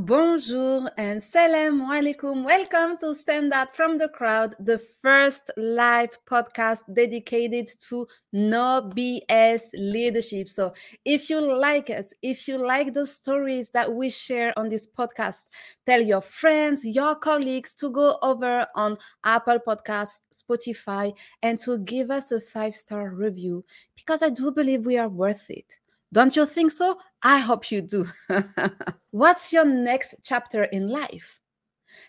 bonjour, and salam alaikum. Welcome to Stand Out from the Crowd, the first live podcast dedicated to no BS leadership. So, if you like us, if you like the stories that we share on this podcast, tell your friends, your colleagues to go over on Apple Podcast, Spotify, and to give us a five star review because I do believe we are worth it. Don't you think so? I hope you do. What's your next chapter in life?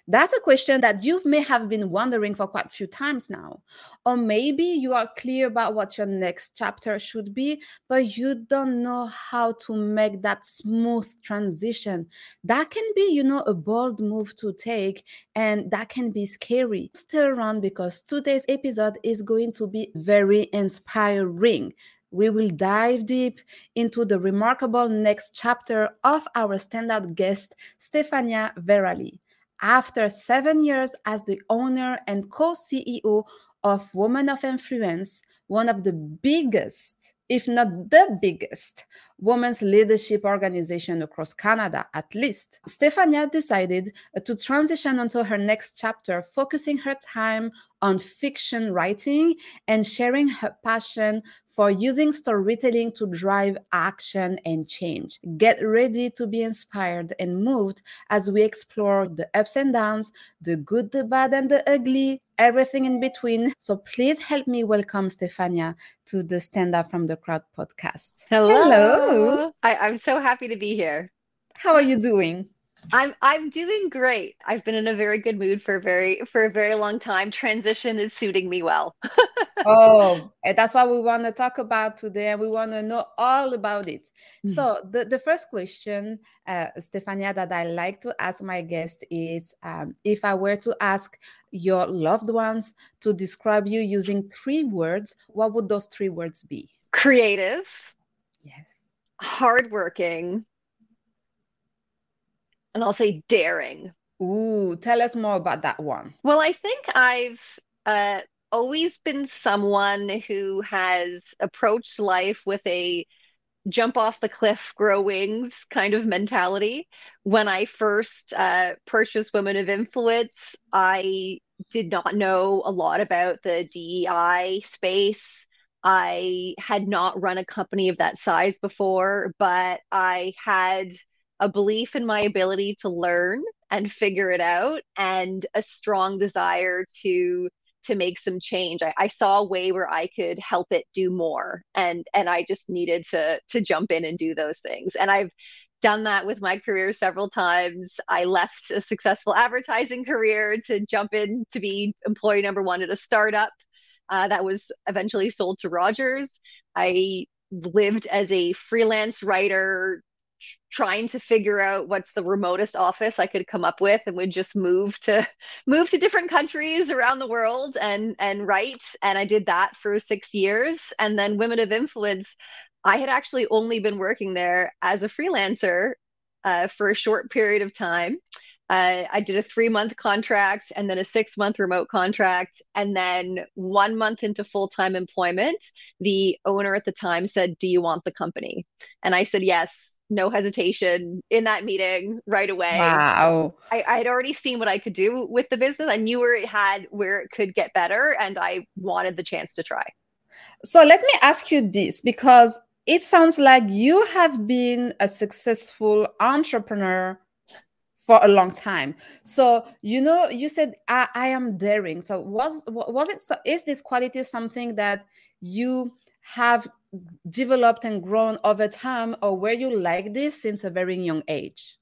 That's a question that you may have been wondering for quite a few times now. Or maybe you are clear about what your next chapter should be, but you don't know how to make that smooth transition. That can be, you know, a bold move to take, and that can be scary. Stay around because today's episode is going to be very inspiring we will dive deep into the remarkable next chapter of our standout guest, Stephania Varalli. After seven years as the owner and co CEO of Women of Influence, one of the biggest, if not the biggest, women's leadership organization across Canada, at least. Stephania decided to transition onto her next chapter, focusing her time on fiction writing and sharing her passion for using storytelling to drive action and change. Get ready to be inspired and moved as we explore the ups and downs, the good, the bad, and the ugly, everything in between. So please help me welcome Stephania to the Stand Out from the Crowd podcast. Hello. Hello. I, I'm so happy to be here. How are you doing? I'm I'm doing great. I've been in a very good mood for a very for a very long time. Transition is suiting me well. oh, that's what we want to talk about today, and we want to know all about it. Mm-hmm. So the, the first question, uh, Stephania, that I like to ask my guest is um, if I were to ask your loved ones to describe you using three words, what would those three words be? Creative. Yes. Hardworking and I'll say daring. Ooh, tell us more about that one. Well, I think I've uh, always been someone who has approached life with a jump off the cliff, grow wings kind of mentality. When I first uh, purchased Women of Influence, I did not know a lot about the DEI space. I had not run a company of that size before, but I had a belief in my ability to learn and figure it out and a strong desire to to make some change. I, I, saw a way where i could help it do more and and i just needed to to jump in and do those things. And i've done that with my career several times. I left a successful advertising career to jump in to be employee number one at a startup uh, that was eventually sold to rogers. I lived as a freelance writer trying to figure out what's the remotest office I could come up with and would just move to move to different countries around the world and and write and I did that for 6 years and then Women of Influence I had actually only been working there as a freelancer uh, for a short period of time. Uh, I did a three month contract and then a six month remote contract. And then one month into full time employment, the owner at the time said, Do you want the company? And I said, Yes no hesitation in that meeting right away. Wow. I, I had already seen what I could do with the business. I knew where it had where it could get better and I wanted the chance to try. So let me ask you this because it sounds like you have been a successful entrepreneur for a long time. So you know, you said I, I am daring. So was was it? Is this quality something that you have developed and grown over time, or were you like this since a very young age?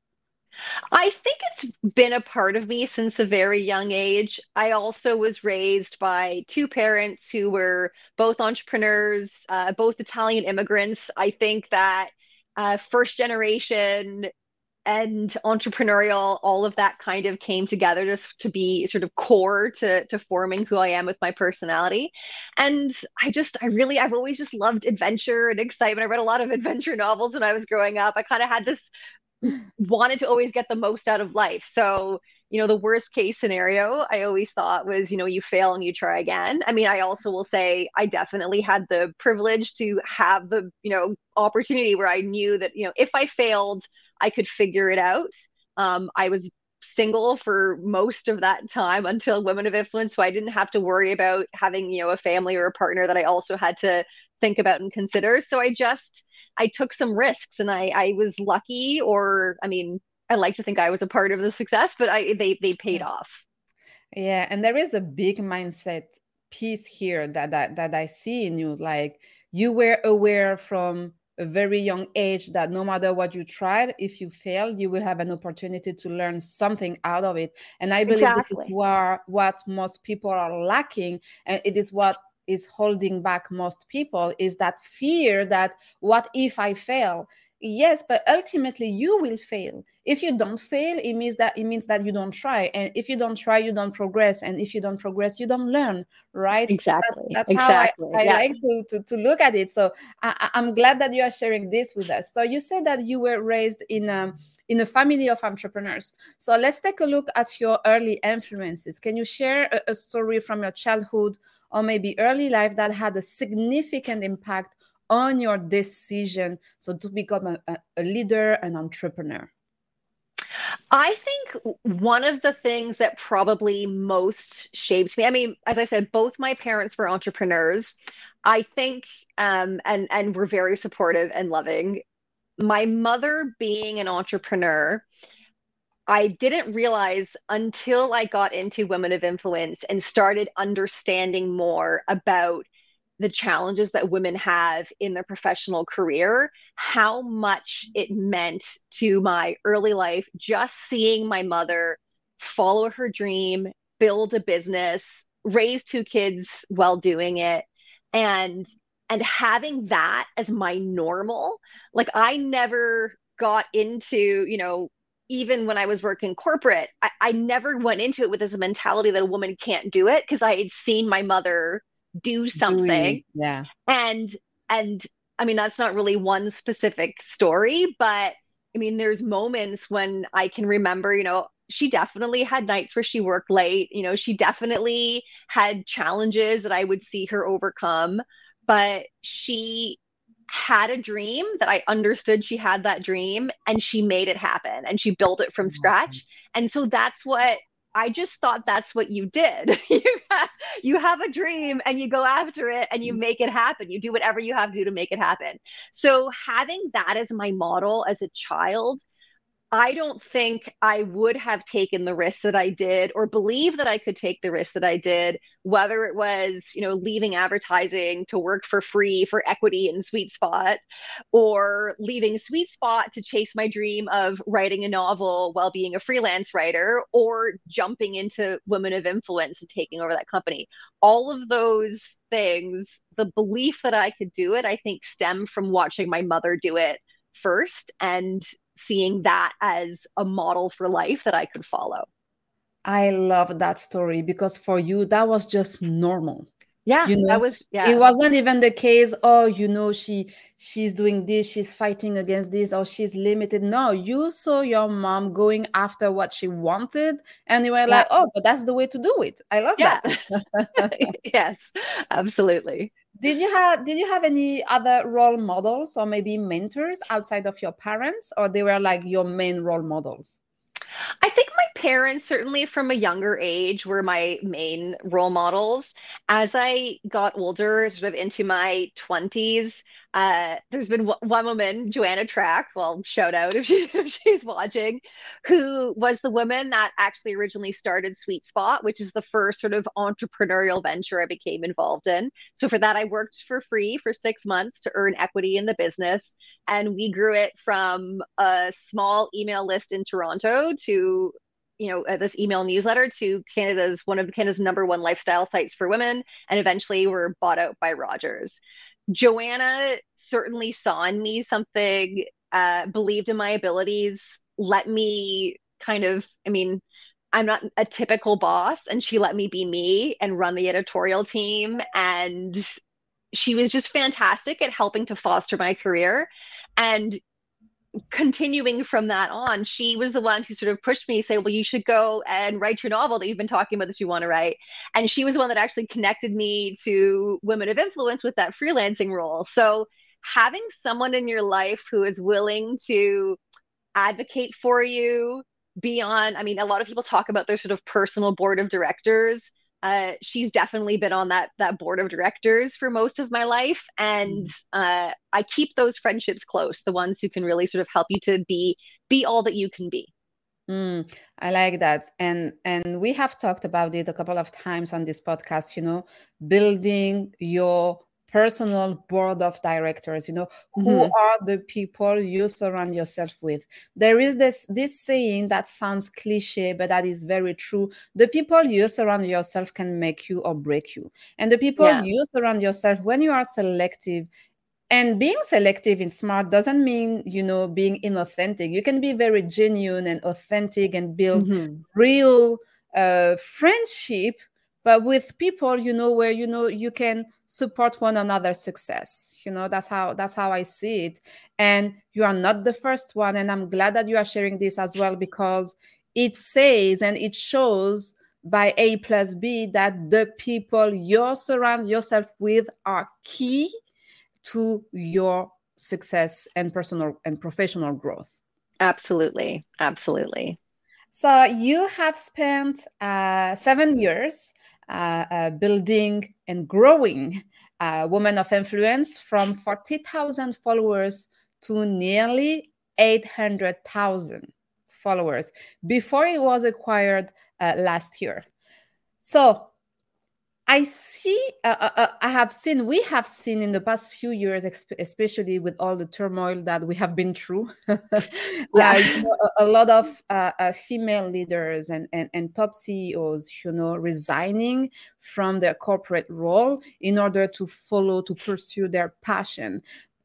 I think it's been a part of me since a very young age. I also was raised by two parents who were both entrepreneurs, uh, both Italian immigrants. I think that uh, first generation and entrepreneurial, all of that kind of came together just to be sort of core to, to forming who I am with my personality. And I just, I really, I've always just loved adventure and excitement. I read a lot of adventure novels when I was growing up. I kind of had this, wanted to always get the most out of life. So, you know, the worst case scenario I always thought was, you know, you fail and you try again. I mean, I also will say I definitely had the privilege to have the, you know, opportunity where I knew that, you know, if I failed, I could figure it out. Um, I was single for most of that time until Women of Influence. So I didn't have to worry about having, you know, a family or a partner that I also had to think about and consider. So I just I took some risks and I I was lucky or I mean, I like to think I was a part of the success, but I they they paid off. Yeah, and there is a big mindset piece here that that, that I see in you like you were aware from a very young age that no matter what you tried, if you failed, you will have an opportunity to learn something out of it. And I believe exactly. this is where, what most people are lacking. And it is what is holding back most people is that fear that what if I fail? Yes but ultimately you will fail. If you don't fail it means that it means that you don't try. And if you don't try you don't progress. And if you don't progress you don't learn right? Exactly. that, that's exactly. how i, I yeah. like to, to to look at it. So I, i'm glad that you are sharing this with us. So you said that you were raised in a in a family of entrepreneurs. So let's take a look at your early influences. Can you share a, a story from your childhood or maybe early life that had a significant impact on your decision so to become a, a leader an entrepreneur I think one of the things that probably most shaped me, I mean, as I said, both my parents were entrepreneurs. I think, um, and and were very supportive and loving. My mother being an entrepreneur, I didn't realize until I got into Women of Influence and started understanding more about the challenges that women have in their professional career, how much it meant to my early life just seeing my mother follow her dream, build a business, raise two kids while doing it and and having that as my normal. Like I never got into, you know, even when I was working corporate, I, I never went into it with this mentality that a woman can't do it because I had seen my mother do something. Yeah. And and i mean that's not really one specific story but i mean there's moments when i can remember you know she definitely had nights where she worked late. You know she definitely had challenges that i would see her overcome but she had a dream that I understood she had that dream and she made it happen and she built it from mm-hmm. scratch. And so that's what I just thought that's what you did. you, have, you have a dream and you go after it and you mm. make it happen. You do whatever you have to do to make it happen. So, having that as my model as a child I don't think I would have taken the risk that I did or believe that I could take the risk that I did, whether it was, you know, leaving advertising to work for free for equity in Sweet Spot or leaving Sweet Spot to chase my dream of writing a novel while being a freelance writer or jumping into Women of Influence and taking over that company. All of those things, the belief that I could do it, I think stem from watching my mother do it first and seeing that as a model for life that I could follow. I love that story because for you, that was just normal. Yeah, you know, that was yeah. It wasn't even the case. Oh, you know, she she's doing this, she's fighting against this, or she's limited. No, you saw your mom going after what she wanted, and you were yeah. like, oh, but that's the way to do it. I love yeah. that. yes, absolutely. Did you have did you have any other role models or maybe mentors outside of your parents, or they were like your main role models? I think my parents, certainly from a younger age, were my main role models. As I got older, sort of into my 20s, uh, there's been one woman, Joanna Track, well, shout out if, she, if she's watching, who was the woman that actually originally started Sweet Spot, which is the first sort of entrepreneurial venture I became involved in. So for that, I worked for free for six months to earn equity in the business. And we grew it from a small email list in Toronto to you know uh, this email newsletter to Canada's one of Canada's number one lifestyle sites for women, and eventually were bought out by Rogers. Joanna certainly saw in me something, uh, believed in my abilities, let me kind of, I mean, I'm not a typical boss, and she let me be me and run the editorial team. And she was just fantastic at helping to foster my career. And continuing from that on, she was the one who sort of pushed me, say, well, you should go and write your novel that you've been talking about that you want to write. And she was the one that actually connected me to women of influence with that freelancing role. So having someone in your life who is willing to advocate for you, beyond, I mean, a lot of people talk about their sort of personal board of directors. Uh, she's definitely been on that that board of directors for most of my life, and mm. uh, I keep those friendships close. The ones who can really sort of help you to be be all that you can be. Mm, I like that, and and we have talked about it a couple of times on this podcast. You know, building your personal board of directors you know mm-hmm. who are the people you surround yourself with there is this this saying that sounds cliche but that is very true the people you surround yourself can make you or break you and the people yeah. you surround yourself when you are selective and being selective in smart doesn't mean you know being inauthentic you can be very genuine and authentic and build mm-hmm. real uh, friendship but with people you know where you know you can support one another's success. You know that's how that's how i see it. And you are not the first one and i'm glad that you are sharing this as well because it says and it shows by a plus b that the people you surround yourself with are key to your success and personal and professional growth. Absolutely. Absolutely. So you have spent uh, seven years building and growing uh, women of influence from 40,000 followers to nearly 800,000 followers before it was acquired uh, last year. So I see, uh, uh, uh, I have seen, we have seen in the past few years, especially with all the turmoil that we have been through, yeah. you know, a, a, lot of uh, uh, female leaders and, and, and top CEOs, you know, resigning from their corporate role in order to follow, to pursue their passion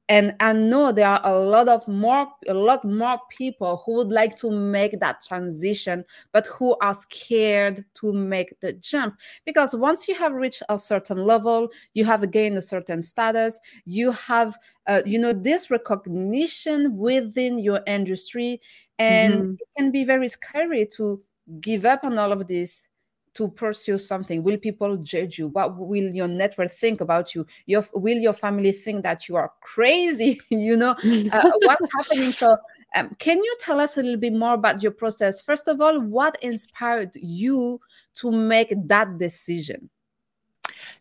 and i know there are a lot of more a lot more people who would like to make that transition but who are scared to make the jump because once you have reached a certain level you have gained a certain status you have uh, you know this recognition within your industry and mm-hmm. it can be very scary to give up on all of this to pursue something? Will people judge you? What will your network think about you? Your will your family think that you are crazy you know? Uh, what's happening? So um, can you tell us a little bit more about your process? First of all what inspired you to make that decision?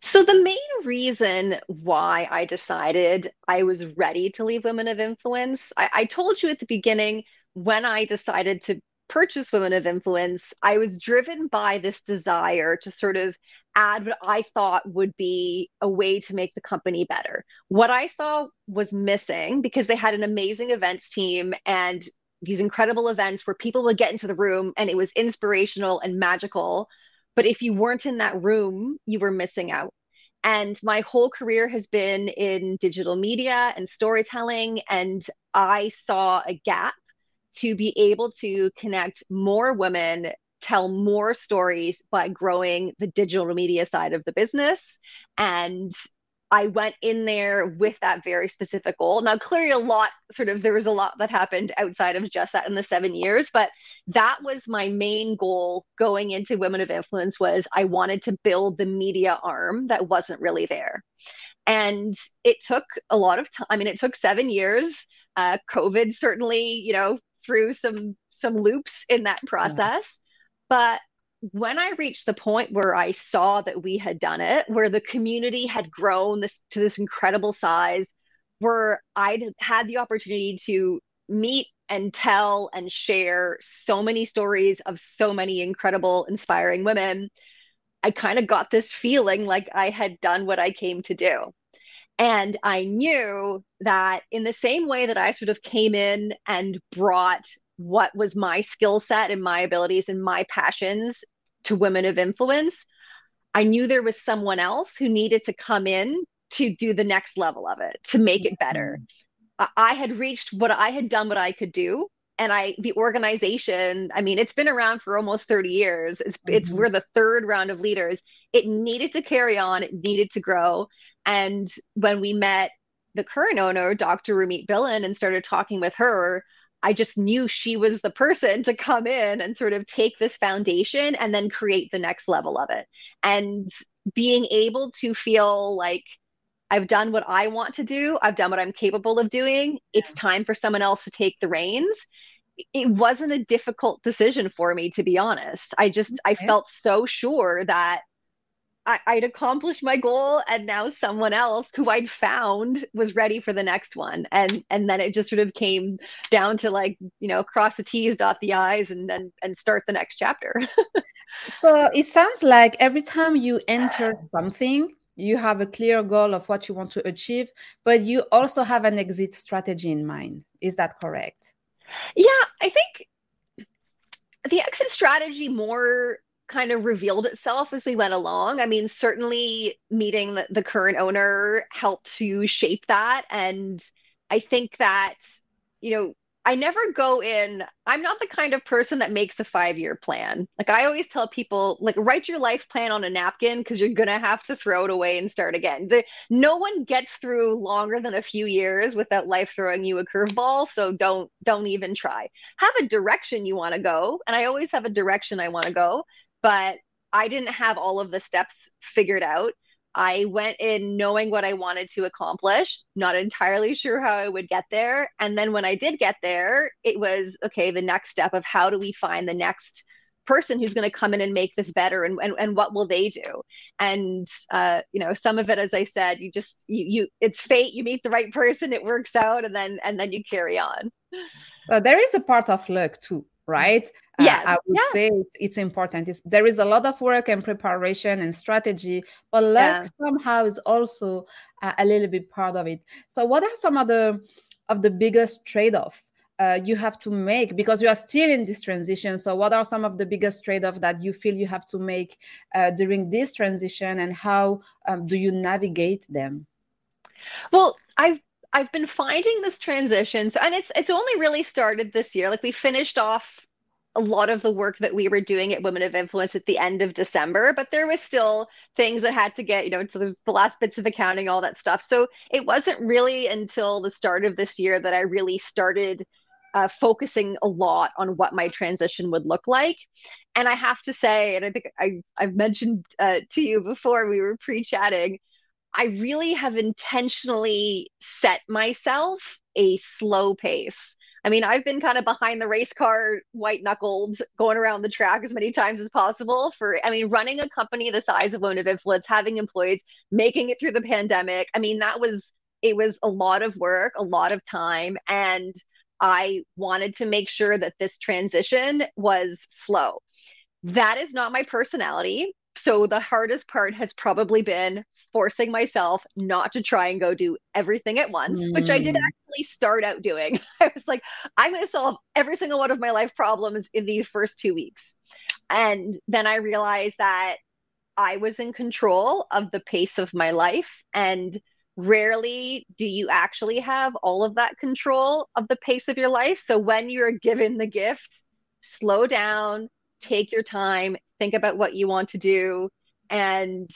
So, the main reason why I decided I was ready to leave Women of Influence, I, I, told you at the beginning when I decided to purchase Women of Influence, I was driven by this desire to sort of add what I thought would be a way to make the company better. What I saw was missing because they had an amazing events team and these incredible events where people would get into the room and it was inspirational and magical. But if you weren't in that room, you were missing out. And my whole career has been in digital media and storytelling. And I saw a gap to be able to connect more women tell more stories by growing the digital media side of the business and I went in there with that very specific goal. Now, clearly, a lot sort of there was a lot that happened outside of just that in the seven years, but that was my main goal going into Women of Influence. Was I wanted to build the media arm that wasn't really there, and it took a lot of time. I mean, it took seven years. Uh, COVID certainly, you know, through some some loops in that process. Yeah. But when I reached the point where I saw that we had done it, where the community had grown this to this incredible size, where I'd had the opportunity to meet and tell and share so many stories of so many incredible, inspiring women, I kind of got this feeling like I had done what I came to do. And I knew that in the same way that I sort of came in and brought what was my skill set and my abilities and my passions to women of influence, I knew there was someone else who needed to come in to do the next level of it, to make it better. Mm-hmm. I had reached what I had done what I could do and I the organization, I mean, it's been around for almost 30 years. It's mm-hmm. it's we're the third round of leaders. It needed to carry on, it needed to grow. And when we met the current owner, Dr. Ramit Billen, and started talking with her, I just knew she was the person to come in and sort of take this foundation and then create the next level of it. And being able to feel like I've done what I want to do, I've done what I'm capable of doing, it's time for someone else to take the reins. it wasn't a difficult decision for me, to be honest. I just, okay. I felt so sure that I, would accomplished my goal and now someone else who I'd found was ready for the next one. And and then it just sort of came down to like, you know, cross the T's, dot the I's and then and start the next chapter. so it sounds like every time you enter something, you have a clear goal of what you want to achieve, but you also have an exit strategy in mind. Is that correct? Yeah, I think the exit strategy more kind of revealed itself as we went along. I mean, certainly meeting the, current owner helped to shape that. And I think that, you know, I never go in, I'm not the kind of person that makes a five year plan. Like I always tell people, like write your life plan on a napkin because you're gonna have to throw it away and start again. The, no one gets through longer than a few years without life throwing you a curveball. So don't don't even try. Have a direction you want to go. And I always have a direction I want to go, but I didn't have all of the steps figured out. I went in knowing what I wanted to accomplish, not entirely sure how I would get there. And then when I did get there, it was okay, the next step of how do we find the next person who's going to come in and make this better and, and, and what will they do? And uh, you know some of it as i said you just you, you it's fate you meet the right person it works out and then and then you carry on. So there is a part of luck too right? Yeah, uh, I would yeah. say it's, it's important. It's, there is a lot of work and preparation and strategy, but luck yeah. somehow is also uh, a little bit part of it. So, what are some of the of the biggest trade off? Uh, you have to make because you are still in this transition. So, what are some of the biggest trade off that you feel you have to make uh, during this transition, and how um, do you navigate them? Well, I've I've been finding this transition, so, and it's it's only really started this year. Like we finished off a lot of the work that we were doing at Women of Influence at the end of December, but there was still things that had to get, you know, so there's the last bits of accounting, all that stuff. So it wasn't really until the start of this year that I really started uh, focusing a lot on what my transition would look like. And I have to say, and I think I, I've mentioned uh, to you before we were pre-chatting, I really have intentionally set myself a slow pace. I mean, I've been kind of behind the race car, white knuckled, going around the track as many times as possible for, I mean, running a company the size of Women of Influence, having employees, making it through the pandemic. I mean, that was, it was a lot of work, a lot of time. And I wanted to make sure that this transition was slow. That is not my personality. So the hardest part has probably been forcing myself not to try and go do everything at once, mm. which I did mm. actually start out doing. I was like, I'm going to solve every single one of my life problems in these first two weeks. And then I realized that I was in control of the pace of my life. And rarely do you actually have all of that control of the pace of your life. So when you're given the gift, slow down, take your time, think about what you want to do. And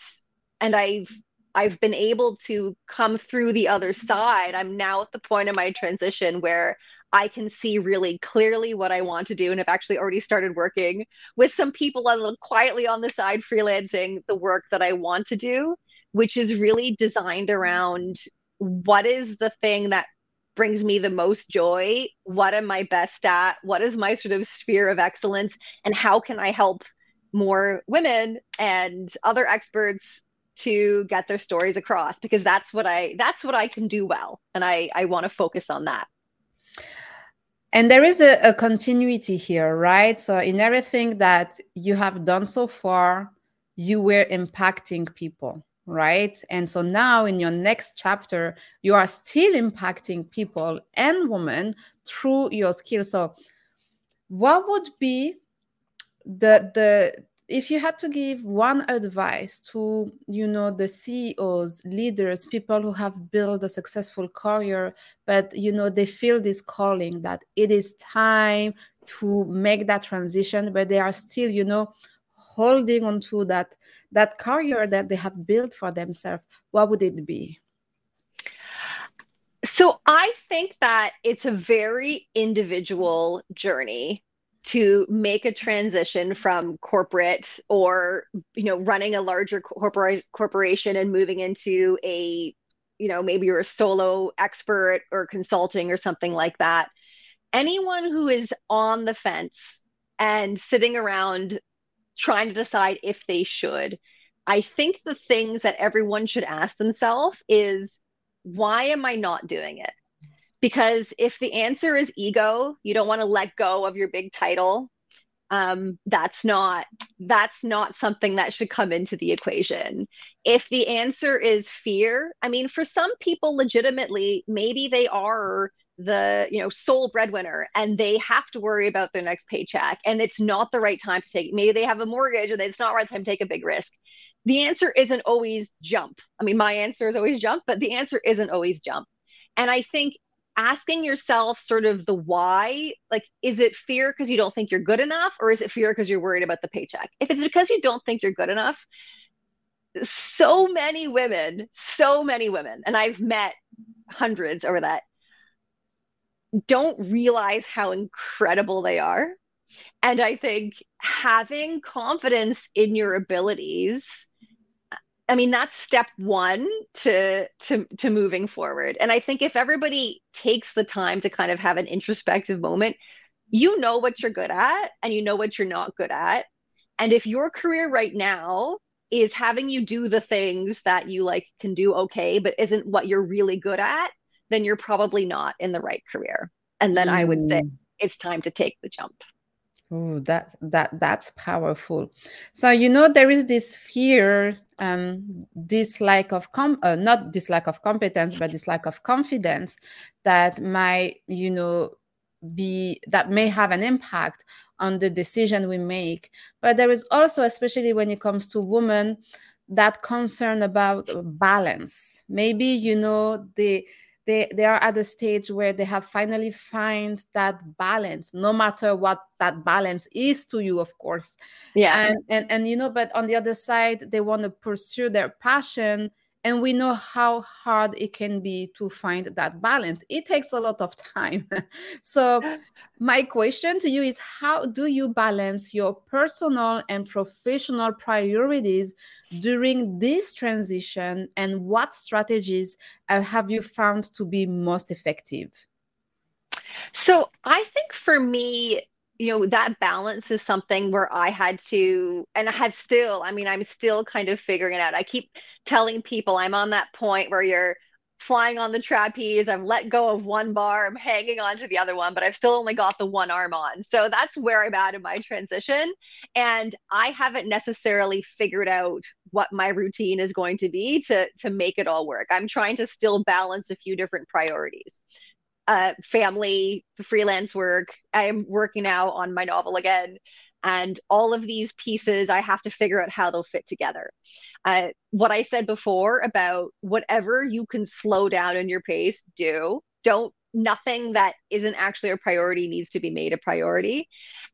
and I've I've been able to come through the other side. I'm now at the point of my transition where I can see really clearly what I want to do and have actually already started working with some people a little quietly on the side freelancing the work that I want to do, which is really designed around what is the thing that brings me the most joy? What am I best at? What is my sort of sphere of excellence? And how can I help more women and other experts to get their stories across because that's what I that's what I can do well and I I want to focus on that. And there is a, a continuity here, right? So in everything that you have done so far, you were impacting people, right? And so now in your next chapter, you are still impacting people and women through your skills. So what would be the the if you had to give one advice to you know the ceos leaders people who have built a successful career but you know they feel this calling that it is time to make that transition but they are still you know holding on to that that career that they have built for themselves what would it be? So i think that it's a very individual journey to make a transition from corporate or you know running a larger corporate corporation and moving into a you know maybe you're a solo expert or consulting or something like that anyone who is on the fence and sitting around trying to decide if they should, I think the things that everyone should ask themselves is why am I not doing it? Because if the answer is ego, you don't want to let go of your big title. Um, that's not that's not something that should come into the equation. If the answer is fear, I mean, for some people, legitimately, maybe they are the you know sole breadwinner and they have to worry about their next paycheck and it's not the right time to take maybe they have a mortgage and it's not right time to take a big risk the answer isn't always jump i mean my answer is always jump but the answer isn't always jump and i think asking yourself sort of the why like is it fear because you don't think you're good enough or is it fear because you're worried about the paycheck if it's because you don't think you're good enough so many women so many women and i've met hundreds over that don't realize how incredible they are. And I think having confidence in your abilities I mean that's step 1 to to to moving forward. And I think if everybody takes the time to kind of have an introspective moment, you know what you're good at and you know what you're not good at. And if your career right now is having you do the things that you like can do okay but isn't what you're really good at, then you're probably not in the right career. And then mm. I would say mm. it's time to take the jump. Oh, that that that's powerful. So you know there is this fear, um, this lack of com, uh, not this lack of competence, but this lack of confidence that might you know be that may have an impact on the decision we make. But there is also, especially when it comes to women, that concern about balance. Maybe you know the they they are at the stage where they have finally find that balance no matter what that balance is to you of course. Yeah. And and, and you know but on the other side they want to pursue their passion and we know how hard it can be to find that balance. It takes a lot of time. So my question to you is how do you balance your personal and professional priorities during this transition and what strategies uh, have you found to be most effective? So i think for me you know that balance is something where i had to and i have still i mean i'm still kind of figuring it out. I keep telling people i'm on that point where you're flying on the trapeze i've let go of one bar i'm hanging on to the other one but i've still only got the one arm on. So that's where i'm at in my transition and i haven't necessarily figured out what my routine is going to be to to make it all work. I'm trying to still balance a few different priorities uh, family, freelance work. I'm working now on my novel again. And all of these pieces, I have to figure out how they'll fit together. Uh, what I said before about whatever you can slow down in your pace, do. Don't nothing that isn't actually a priority needs to be made a priority.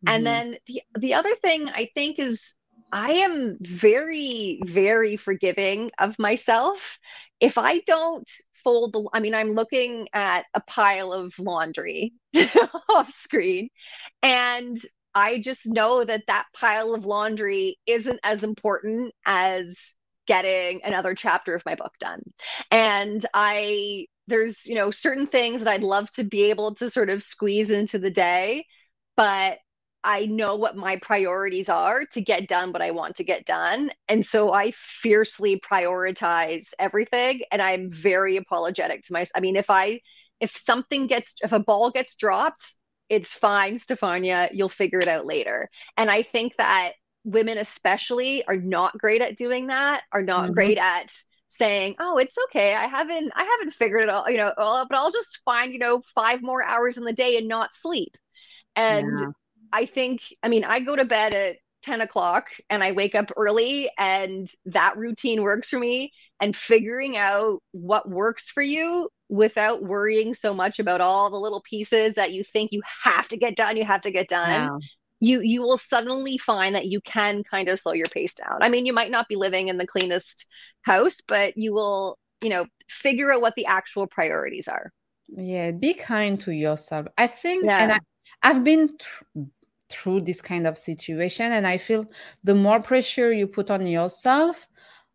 Mm-hmm. And then the the other thing I think is I am very very forgiving of myself. If I don't fold the i mean i'm looking at a pile of laundry off screen and i just know that that pile of laundry isn't as important as getting another chapter of my book done. And i there's you know certain things that i'd love to be able to sort of squeeze into the day but I know what my priorities are to get done what I want to get done. And so I fiercely prioritize everything and I'm very apologetic to myself. I mean, if I if something gets if a ball gets dropped, it's fine, Stephania, you'll figure it out later. And I think that women especially are not great at doing that, are not mm-hmm. great at saying, "Oh, it's okay. I haven't I haven't figured it all, you know, but I'll just find, you know, 5 more hours in the day and not sleep." And yeah I think, I mean, I go to bed at 10 o'clock and I wake up early, and that routine works for me. And figuring out what works for you without worrying so much about all the little pieces that you think you have to get done, you have to get done. You, you will suddenly find that you can kind of slow your pace down. I mean, you might not be living in the cleanest house, but you will, you know, figure out what the actual priorities are. Yeah, be kind to yourself. I think, yeah. and I, I've been through this kind of situation and i feel the more pressure you put on yourself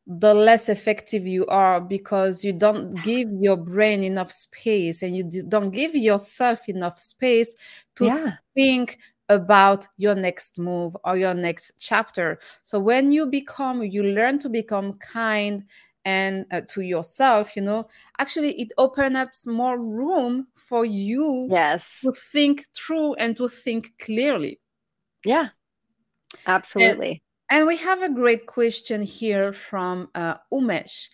the less effective you are because you don't give your brain enough space and you don't give yourself enough space to yeah. think about your next move or your next chapter. So when you become, you learn to become kind and uh, to yourself, you know, actually it opens up more room for you yes. to think through and to think clearly. Yeah, absolutely. And, and we have a great question here from uh, Umesh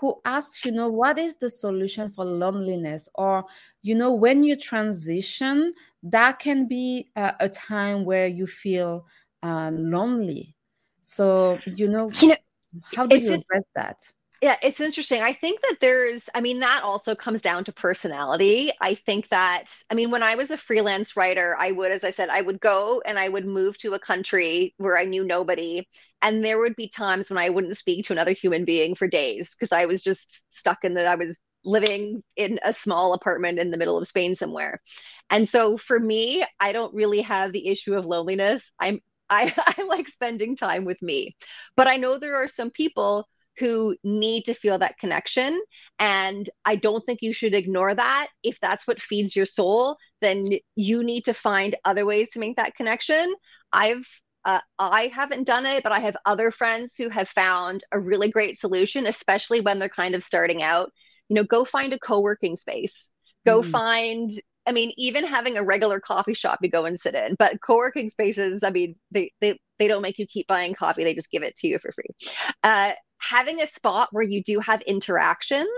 who asks, you know, what is the solution for loneliness? Or, you know, when you transition, that can be uh, a time where you feel uh, lonely. So, you know, you know how do you address that? Yeah, it's interesting. I think that there's, I mean, that also comes down to personality. I think that, I mean, when I was a freelance writer, I would, as I said, I would go and I would move to a country where I knew nobody. And there would be times when I wouldn't speak to another human being for days because I was just stuck in the, I was living in a small apartment in the middle of Spain somewhere. And so for me, I don't really have the issue of loneliness. I'm, I, I like spending time with me. But I know there are some people who need to feel that connection. And I don't think you should ignore that. If that's what feeds your soul, then you need to find other ways to make that connection. I've uh, I haven't done it, but I have other friends who have found a really great solution, especially when they're kind of starting out. You know, go find a co working space, go mm. find I mean, even having a regular coffee shop you go and sit in, but co-working spaces, I mean, they they they don't make you keep buying coffee; they just give it to you for free. Uh, having a spot where you do have interactions,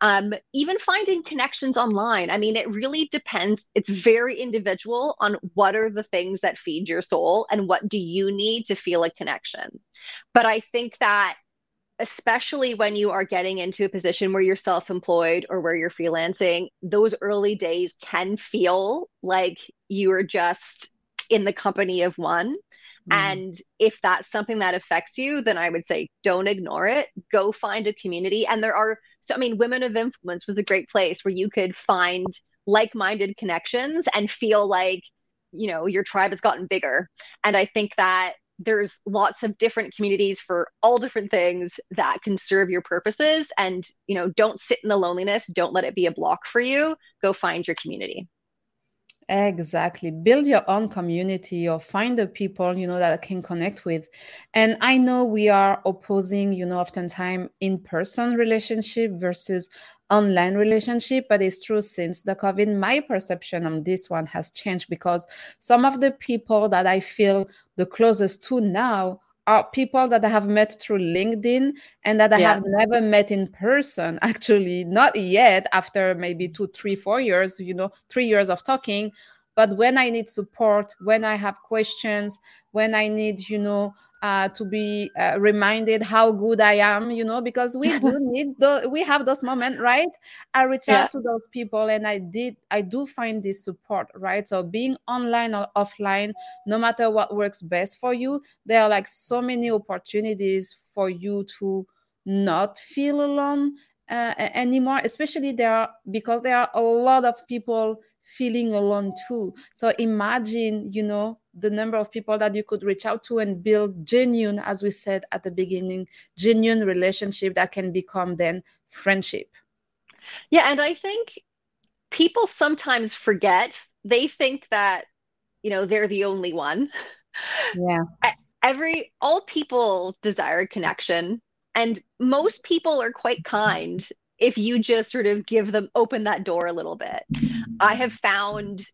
um, even finding connections online. I mean, it really depends. It's very individual on what are the things that feed your soul and what do you need to feel a connection. But I think that especially when you are getting into a position where you're self-employed or where you're freelancing those early days can feel like you are just in the company of one. Mm. And if that's something that affects you, then I would say don't ignore it. Go find a community. And there are, so I mean, Women of Influence was a great place where you could find like minded connections and feel like, you know, your tribe has gotten bigger. And I think that there's lots of different communities for all different things that can serve your purposes. And, you know, don't sit in the loneliness. Don't let it be a block for you. Go find your community. Exactly. Build your own community or find the people, you know, that I can connect with. And I know we are opposing, you know, oftentimes in-person relationship versus online relationship, but it's true since the COVID, my perception on this one has changed because some of the people that I feel the closest to now are people that I have met through LinkedIn and that I yeah. have never met in person, actually, not yet after maybe two, three, four years, you know, three years of talking. But when I need support, when I have questions, when I need, you know, uh, to be uh, reminded how good I am, you know, because we do need the we have those moments, right? I reach yeah. out to those people, and I did I do find this support, right? So being online or offline, no matter what works best for you, there are like so many opportunities for you to not feel alone uh, anymore. Especially there are because there are a lot of people feeling alone too. So imagine, you know, the number of people that you could reach out to and build genuine, as we said at the beginning, genuine relationship that can become then friendship. Yeah, and I think people sometimes forget. They think that, you know, they're the only one. Yeah. Every all people desire connection and most people are quite kind if you just sort of give them open that door a little bit. I have found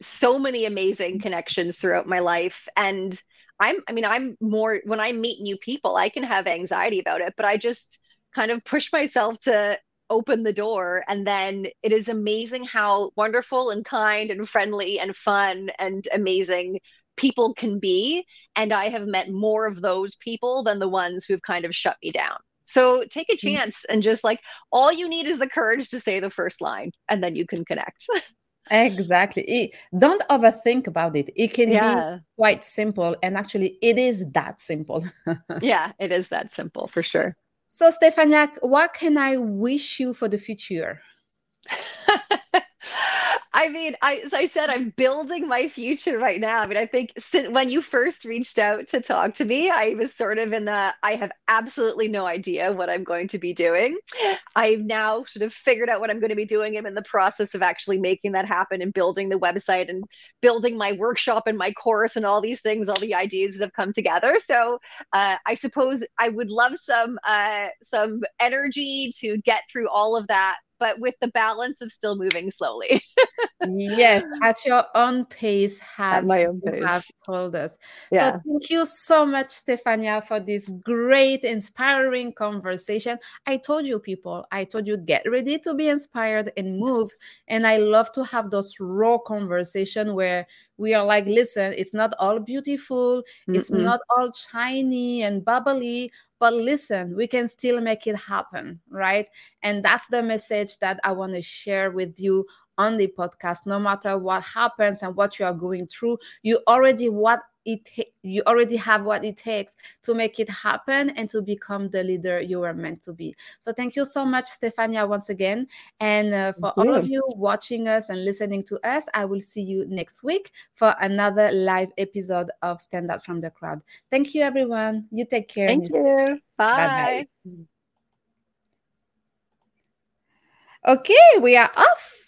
so many amazing connections throughout my life and I'm I mean I'm more when I meet new people I can have anxiety about it but I just kind of push myself to open the door and then it is amazing how wonderful and kind and friendly and fun and amazing people can be and I have met more of those people than the ones who've kind of shut me down. So take a chance and just like all you need is the courage to say the first line and then you can connect. exactly. Don't overthink about it. It can yeah. be quite simple. And actually, it is that simple. yeah, it is that simple for sure. So, Stephania, what can I wish you for the future? I mean, I as I said, I'm building my future right now. I mean, I think since when you first reached out to talk to me, I was sort of in the I have absolutely no idea what I'm going to be doing. I've now sort of figured out what I'm going to be doing. I'm in the process of actually making that happen and building the website and building my workshop and my course and all these things, all the ideas that have come together. So uh, I suppose I would love some uh, some energy to get through all of that but with the balance of still moving slowly. yes, at your own pace, has own pace. have told us. Yeah. So thank you so much, Stephania, for this great, inspiring conversation. I told you, people, I told you, get ready to be inspired and moved. And I love to have those raw conversation where we are like, listen, it's not all beautiful, Mm-mm. it's mm-hmm. not all shiny and bubbly, but listen, we can still make it happen, right? And that's the message that I want to share with you on the podcast. No matter what happens and what you are going through, you already what it you already have what it takes to make it happen and to become the leader you were meant to be. So thank you so much Stephania once again. And uh, for all of you. watching us and listening to us i will see you next week for another live episode of stand out from the crowd. Thank you everyone. You take care thank you. Bye, bye, -bye. okay we are off